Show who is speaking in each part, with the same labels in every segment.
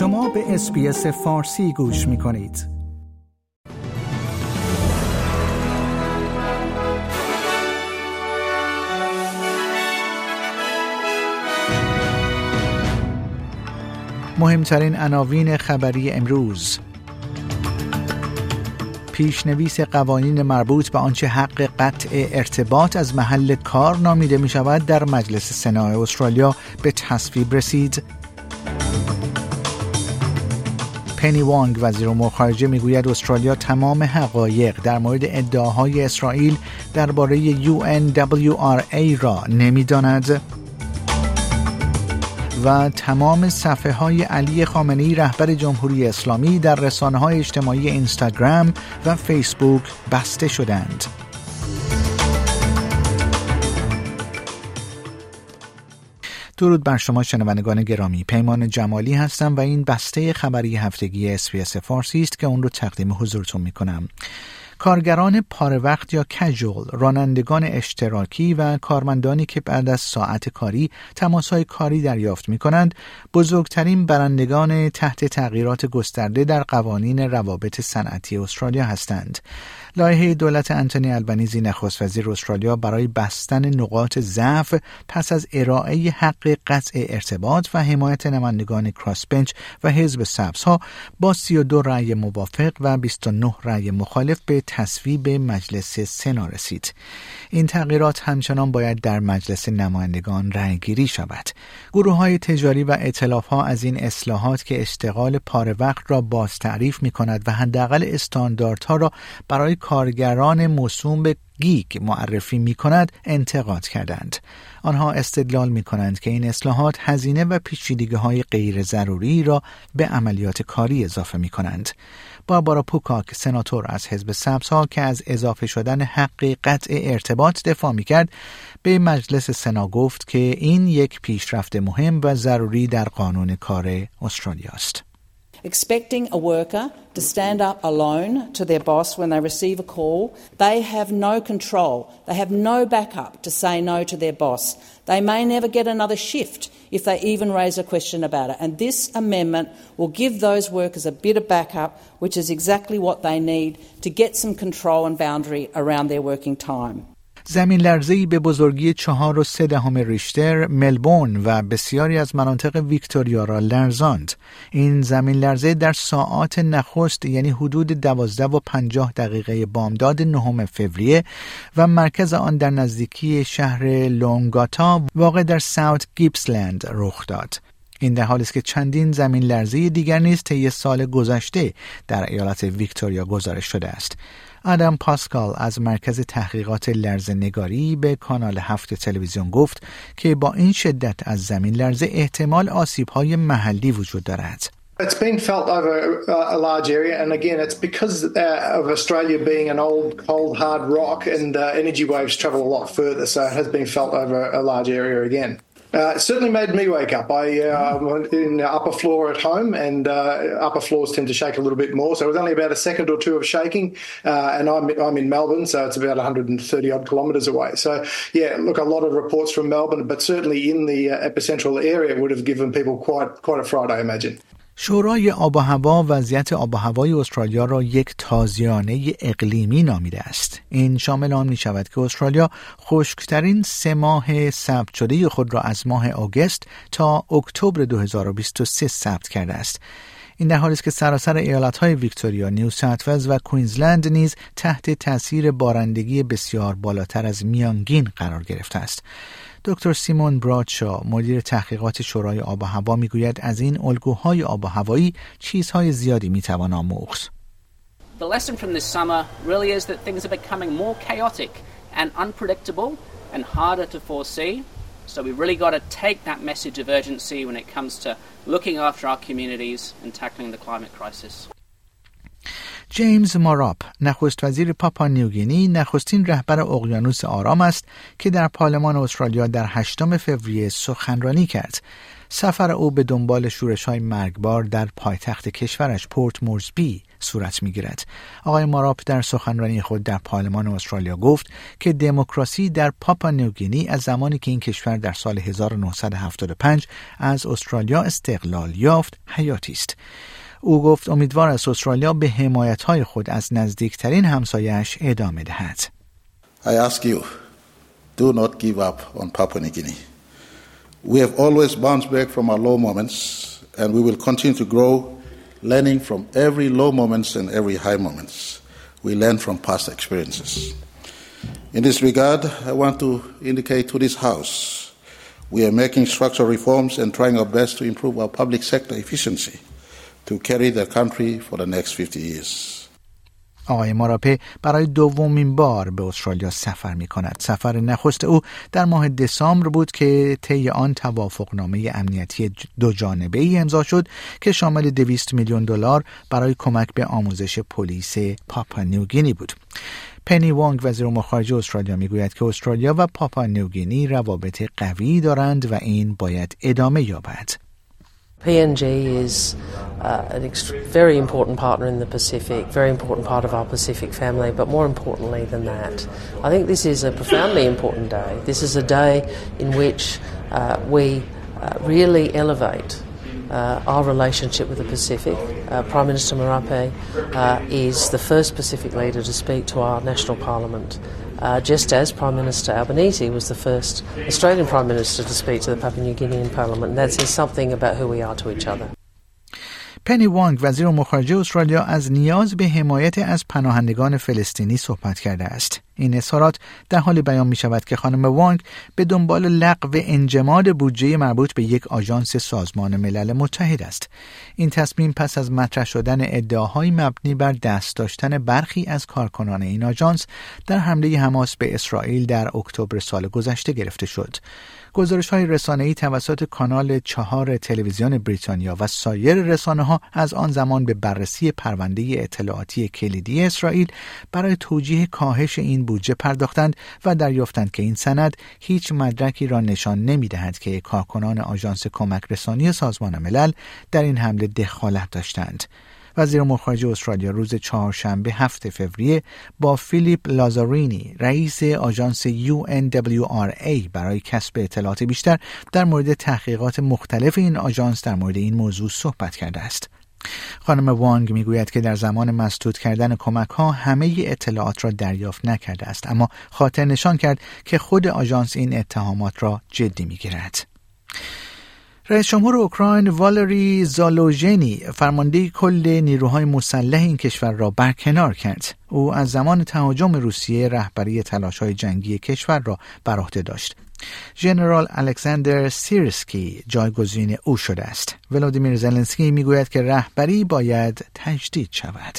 Speaker 1: شما به اسپیس فارسی گوش می کنید. مهمترین عناوین خبری امروز پیشنویس قوانین مربوط به آنچه حق قطع ارتباط از محل کار نامیده می شود در مجلس سنای استرالیا به تصویب رسید پنی وانگ وزیر امور خارجه می‌گوید استرالیا تمام حقایق در مورد ادعاهای اسرائیل درباره UNWRA را نمی‌داند و تمام صفحه های علی خامنه رهبر جمهوری اسلامی در رسانه های اجتماعی اینستاگرام و فیسبوک بسته شدند. درود بر شما شنوندگان گرامی پیمان جمالی هستم و این بسته خبری هفتگی اسپیس فارسی است که اون رو تقدیم حضورتون می کنم. کارگران پاره وقت یا کژول، رانندگان اشتراکی و کارمندانی که بعد از ساعت کاری تماسهای کاری دریافت می کنند، بزرگترین برندگان تحت تغییرات گسترده در قوانین روابط صنعتی استرالیا هستند. لایحه دولت انتونی البنیزی نخست وزیر استرالیا برای بستن نقاط ضعف پس از ارائه حق قطع ارتباط و حمایت نمایندگان کراسبنچ و حزب سبزها با 32 رأی موافق و 29 رأی مخالف به تصویب مجلس سنا رسید. این تغییرات همچنان باید در مجلس نمایندگان رأیگیری شود. گروه های تجاری و اطلاف ها از این اصلاحات که اشتغال پاره وقت را باز تعریف می کند و حداقل استانداردها را برای کارگران موسوم به گیگ معرفی می کند انتقاد کردند. آنها استدلال می کنند که این اصلاحات هزینه و پیچیدگی های غیر ضروری را به عملیات کاری اضافه می کنند. باربارا پوکاک سناتور از حزب سبزها که از اضافه شدن حق قطع ارتباط دفاع می کرد به مجلس سنا گفت که این یک پیشرفت مهم و ضروری در قانون کار استرالیا است.
Speaker 2: Expecting a worker to stand up alone to their boss when they receive a call, they have no control. They have no backup to say no to their boss. They may never get another shift if they even raise a question about it. And this amendment will give those workers a bit of backup, which is exactly what they need to get some control and boundary around their working time.
Speaker 1: زمین لرزه به بزرگی چهار و سه دهم ریشتر ملبورن و بسیاری از مناطق ویکتوریا را لرزاند. این زمین لرزه در ساعات نخست یعنی حدود دوازده و پنجاه دقیقه بامداد نهم فوریه و مرکز آن در نزدیکی شهر لونگاتا واقع در ساوت گیپسلند رخ داد. این در حالی است که چندین زمین لرزه دیگر نیز طی سال گذشته در ایالت ویکتوریا گزارش شده است. آدم پاسکال از مرکز تحقیقات لرزه به کانال هفت تلویزیون گفت که با این شدت از زمین لرزه احتمال آسیب های محلی وجود دارد.
Speaker 3: It's been felt over a large area, and again, it's because uh, of Australia being an old, cold, hard rock, and uh, energy waves travel a lot further, so it has been felt over a large area again. Uh, it certainly made me wake up. I uh, in the upper floor at home, and uh, upper floors tend to shake a little bit more. So it was only about a second or two of shaking, uh, and I'm I'm in Melbourne, so it's about 130 odd kilometres away. So yeah, look, a lot of reports from Melbourne, but certainly in the uh, epicentral area would have given people quite quite a fright, I imagine.
Speaker 1: شورای آب و هوا وضعیت آب و هوای استرالیا را یک تازیانه اقلیمی نامیده است. این شامل آن می شود که استرالیا خشکترین سه ماه ثبت شده خود را از ماه آگست تا اکتبر 2023 ثبت کرده است. این در حالی است که سراسر ایالتهای ویکتوریا، نیو ساوت و کوینزلند نیز تحت تاثیر بارندگی بسیار بالاتر از میانگین قرار گرفته است. دکتر سیمون برادشا مدیر تحقیقات شورای آب و هوا می‌گوید از این الگوهای آب و هوایی چیزهای زیادی می‌توان آموخت.
Speaker 4: The lesson from this summer really is that things are becoming more chaotic and unpredictable and harder to foresee. So we really got to take that message of urgency when it comes to looking after our communities and tackling the climate crisis.
Speaker 1: جیمز ماراپ نخست وزیر پاپا نیوگینی نخستین رهبر اقیانوس آرام است که در پارلمان استرالیا در هشتم فوریه سخنرانی کرد سفر او به دنبال شورش های مرگبار در پایتخت کشورش پورت مورزبی صورت می‌گیرد آقای ماراپ در سخنرانی خود در پارلمان استرالیا گفت که دموکراسی در پاپا نیوگینی از زمانی که این کشور در سال 1975 از استرالیا استقلال یافت حیاتی است او گفت امیدوار است استرالیا به حمایت خود از نزدیکترین همسایش ادامه دهد.
Speaker 5: I ask you, do not give up on Papua New Guinea. We have always bounced back from our low moments and we will continue to grow, learning from every low moments and every high moments. We learn from past experiences. In this regard, I want to indicate to this House we are making structural reforms and trying our best to improve our public sector efficiency. to carry the country for the next 50 years.
Speaker 1: آقای ماراپه برای دومین بار به استرالیا سفر می کند. سفر نخست او در ماه دسامبر بود که طی آن توافقنامه امنیتی دو جانبه ای امضا شد که شامل 200 میلیون دلار برای کمک به آموزش پلیس پاپا نیوگینی بود. پنی وانگ وزیر امور خارجه استرالیا می‌گوید که استرالیا و پاپا نیوگینی روابط قوی دارند و این باید ادامه یابد.
Speaker 6: PNG is uh, an ext- very important partner in the Pacific, very important part of our Pacific family, but more importantly than that, I think this is a profoundly important day. This is a day in which uh, we uh, really elevate uh, our relationship with the Pacific. Uh, Prime Minister Marape uh, is the first Pacific leader to speak to our national parliament. Uh, just as Prime Minister Albanese was the first Australian Prime Minister to speak to the Papua New Guinean Parliament. And that says something about who we are to each other.
Speaker 1: پنی وانگ وزیر امور خارجه استرالیا از نیاز به حمایت از پناهندگان فلسطینی صحبت کرده است. این اظهارات در حالی بیان می شود که خانم وانگ به دنبال لغو انجماد بودجه مربوط به یک آژانس سازمان ملل متحد است. این تصمیم پس از مطرح شدن ادعاهای مبنی بر دست داشتن برخی از کارکنان این آژانس در حمله حماس به اسرائیل در اکتبر سال گذشته گرفته شد. گزارش های رسانه ای توسط کانال چهار تلویزیون بریتانیا و سایر رسانه ها از آن زمان به بررسی پرونده اطلاعاتی کلیدی اسرائیل برای توجیه کاهش این بودجه پرداختند و دریافتند که این سند هیچ مدرکی را نشان نمی دهد که کارکنان آژانس کمک رسانی سازمان ملل در این حمله دخالت داشتند. وزیر امور خارجه استرالیا روز چهارشنبه هفت فوریه با فیلیپ لازارینی رئیس آژانس UNWRA برای کسب اطلاعات بیشتر در مورد تحقیقات مختلف این آژانس در مورد این موضوع صحبت کرده است. خانم وانگ می‌گوید که در زمان مسدود کردن کمک ها همه اطلاعات را دریافت نکرده است اما خاطر نشان کرد که خود آژانس این اتهامات را جدی می‌گیرد. رئیس جمهور اوکراین والری زالوژنی فرمانده کل نیروهای مسلح این کشور را برکنار کرد. او از زمان تهاجم روسیه رهبری های جنگی کشور را بر عهده داشت. ژنرال الکساندر سیرسکی جایگزین او شده است. ولادیمیر زلنسکی می‌گوید که رهبری باید تجدید شود.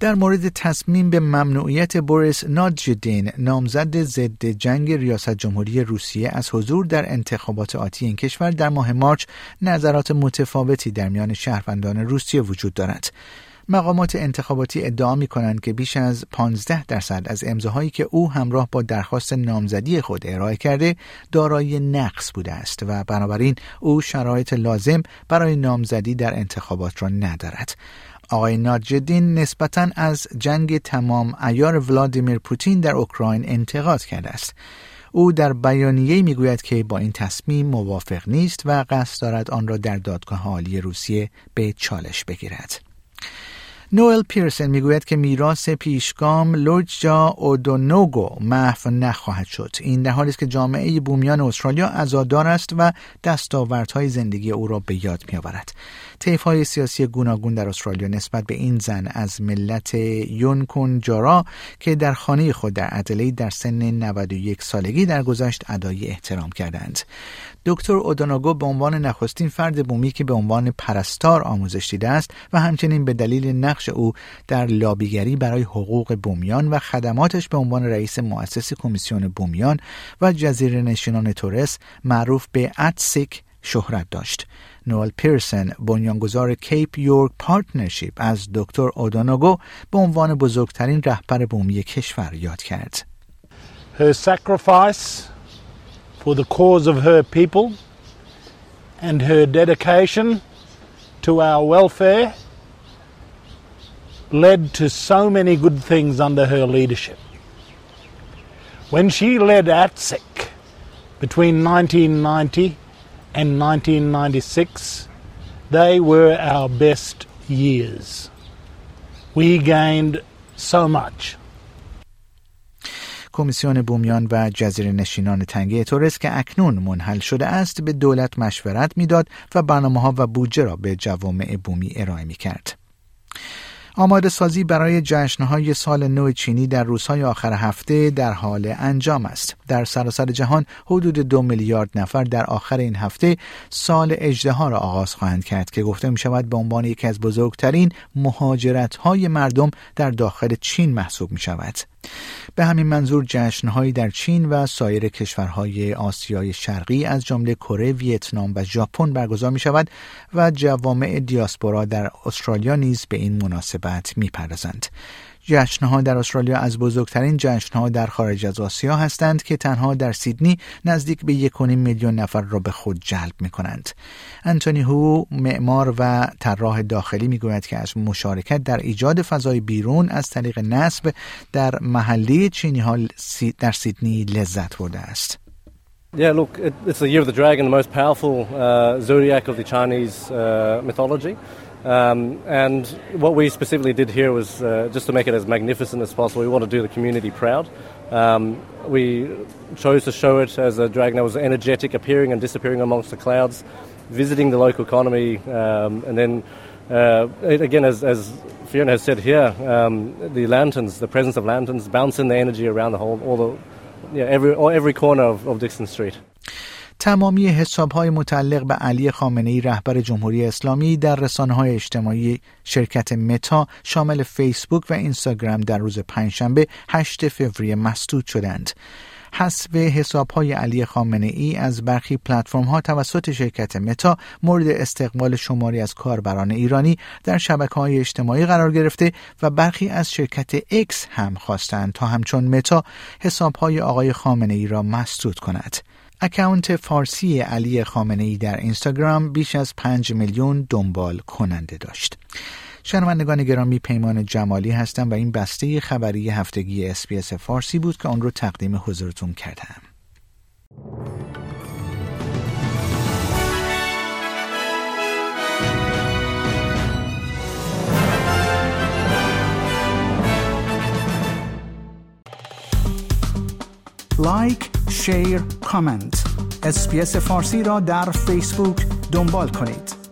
Speaker 1: در مورد تصمیم به ممنوعیت بوریس نادجدین نامزد ضد جنگ ریاست جمهوری روسیه از حضور در انتخابات آتی این کشور در ماه مارچ نظرات متفاوتی در میان شهروندان روسیه وجود دارد. مقامات انتخاباتی ادعا می کنند که بیش از 15 درصد از امضاهایی که او همراه با درخواست نامزدی خود ارائه کرده دارای نقص بوده است و بنابراین او شرایط لازم برای نامزدی در انتخابات را ندارد. آقای ناجدین نسبتا از جنگ تمام ایار ولادیمیر پوتین در اوکراین انتقاد کرده است. او در بیانیه می‌گوید که با این تصمیم موافق نیست و قصد دارد آن را در دادگاه عالی روسیه به چالش بگیرد. نوئل پیرسن می‌گوید که میراث پیشگام لوجا اودونوگو محو نخواهد شد. این در حالی است که جامعه بومیان استرالیا عزادار است و دستاوردهای زندگی او را به یاد میآورد. طیف های سیاسی گوناگون در استرالیا نسبت به این زن از ملت یونکون جارا که در خانه خود در ادلی در سن 91 سالگی درگذشت ادای احترام کردند. دکتر اودوناگو به عنوان نخستین فرد بومی که به عنوان پرستار آموزش دیده است و همچنین به دلیل نقش او در لابیگری برای حقوق بومیان و خدماتش به عنوان رئیس مؤسس کمیسیون بومیان و جزیره نشینان تورس معروف به ATSIC شهرت داشت. نوال پیرسن بنیانگذار Cape York Partnership از دکتر اودوناگو به عنوان بزرگترین رهبر بومی کشور یاد کرد.
Speaker 7: Her sacrifice for the cause of her people and her dedication to our welfare led to so many good things under her leadership. When she led ATSEC between 1990 and 1996, they were our best years. We gained so much.
Speaker 1: کمیسیون بومیان و جزیره نشینان تنگه تورس که اکنون منحل شده است به دولت مشورت می‌داد و برنامه ها و بودجه را به جوامع بومی ارائه می کرد. آماده سازی برای جشنهای سال نو چینی در روزهای آخر هفته در حال انجام است. در سراسر جهان حدود دو میلیارد نفر در آخر این هفته سال اجده را آغاز خواهند کرد که گفته می شود به عنوان یکی از بزرگترین مهاجرت های مردم در داخل چین محسوب می شود. به همین منظور جشنهایی در چین و سایر کشورهای آسیای شرقی از جمله کره، ویتنام و ژاپن برگزار می شود و جوامع دیاسپورا در استرالیا نیز به این مناسبت می پردازند. جشنها در استرالیا از بزرگترین جشنها در خارج از آسیا هستند که تنها در سیدنی نزدیک به یک میلیون نفر را به خود جلب می کنند. انتونی هو معمار و طراح داخلی می گوید که از مشارکت در ایجاد فضای بیرون از طریق نصب در محله چینی ها در سیدنی لذت برده است.
Speaker 8: Yeah, look, it, it's the year of the dragon, the most powerful uh, zodiac of the Chinese uh, mythology. Um, and what we specifically did here was uh, just to make it as magnificent as possible. We want to do the community proud. Um, we chose to show it as a dragon that was energetic, appearing and disappearing amongst the clouds, visiting the local economy, um, and then uh, again, as, as, Fiona has said here, um, the lanterns, the presence of lanterns, bouncing the energy around the whole, all the, yeah, every, every corner of, of Dixon Street.
Speaker 1: تمامی های متعلق به علی خامنه ای رهبر جمهوری اسلامی در رسانه های اجتماعی شرکت متا شامل فیسبوک و اینستاگرام در روز پنجشنبه 8 فوریه مسدود شدند. حذف حساب های علی خامنه ای از برخی پلتفرم ها توسط شرکت متا مورد استقبال شماری از کاربران ایرانی در شبکه های اجتماعی قرار گرفته و برخی از شرکت اکس هم خواستند تا همچون متا حساب های آقای خامنه ای را مسدود کند. account فارسی علی خامنه ای در اینستاگرام بیش از 5 میلیون دنبال کننده داشت. شنوندگان گرامی پیمان جمالی هستم و این بسته خبری هفتگی SBS فارسی بود که آن رو تقدیم حضورتون کردم. like share comment SBS فارسی را در فیسبوک دنبال کنید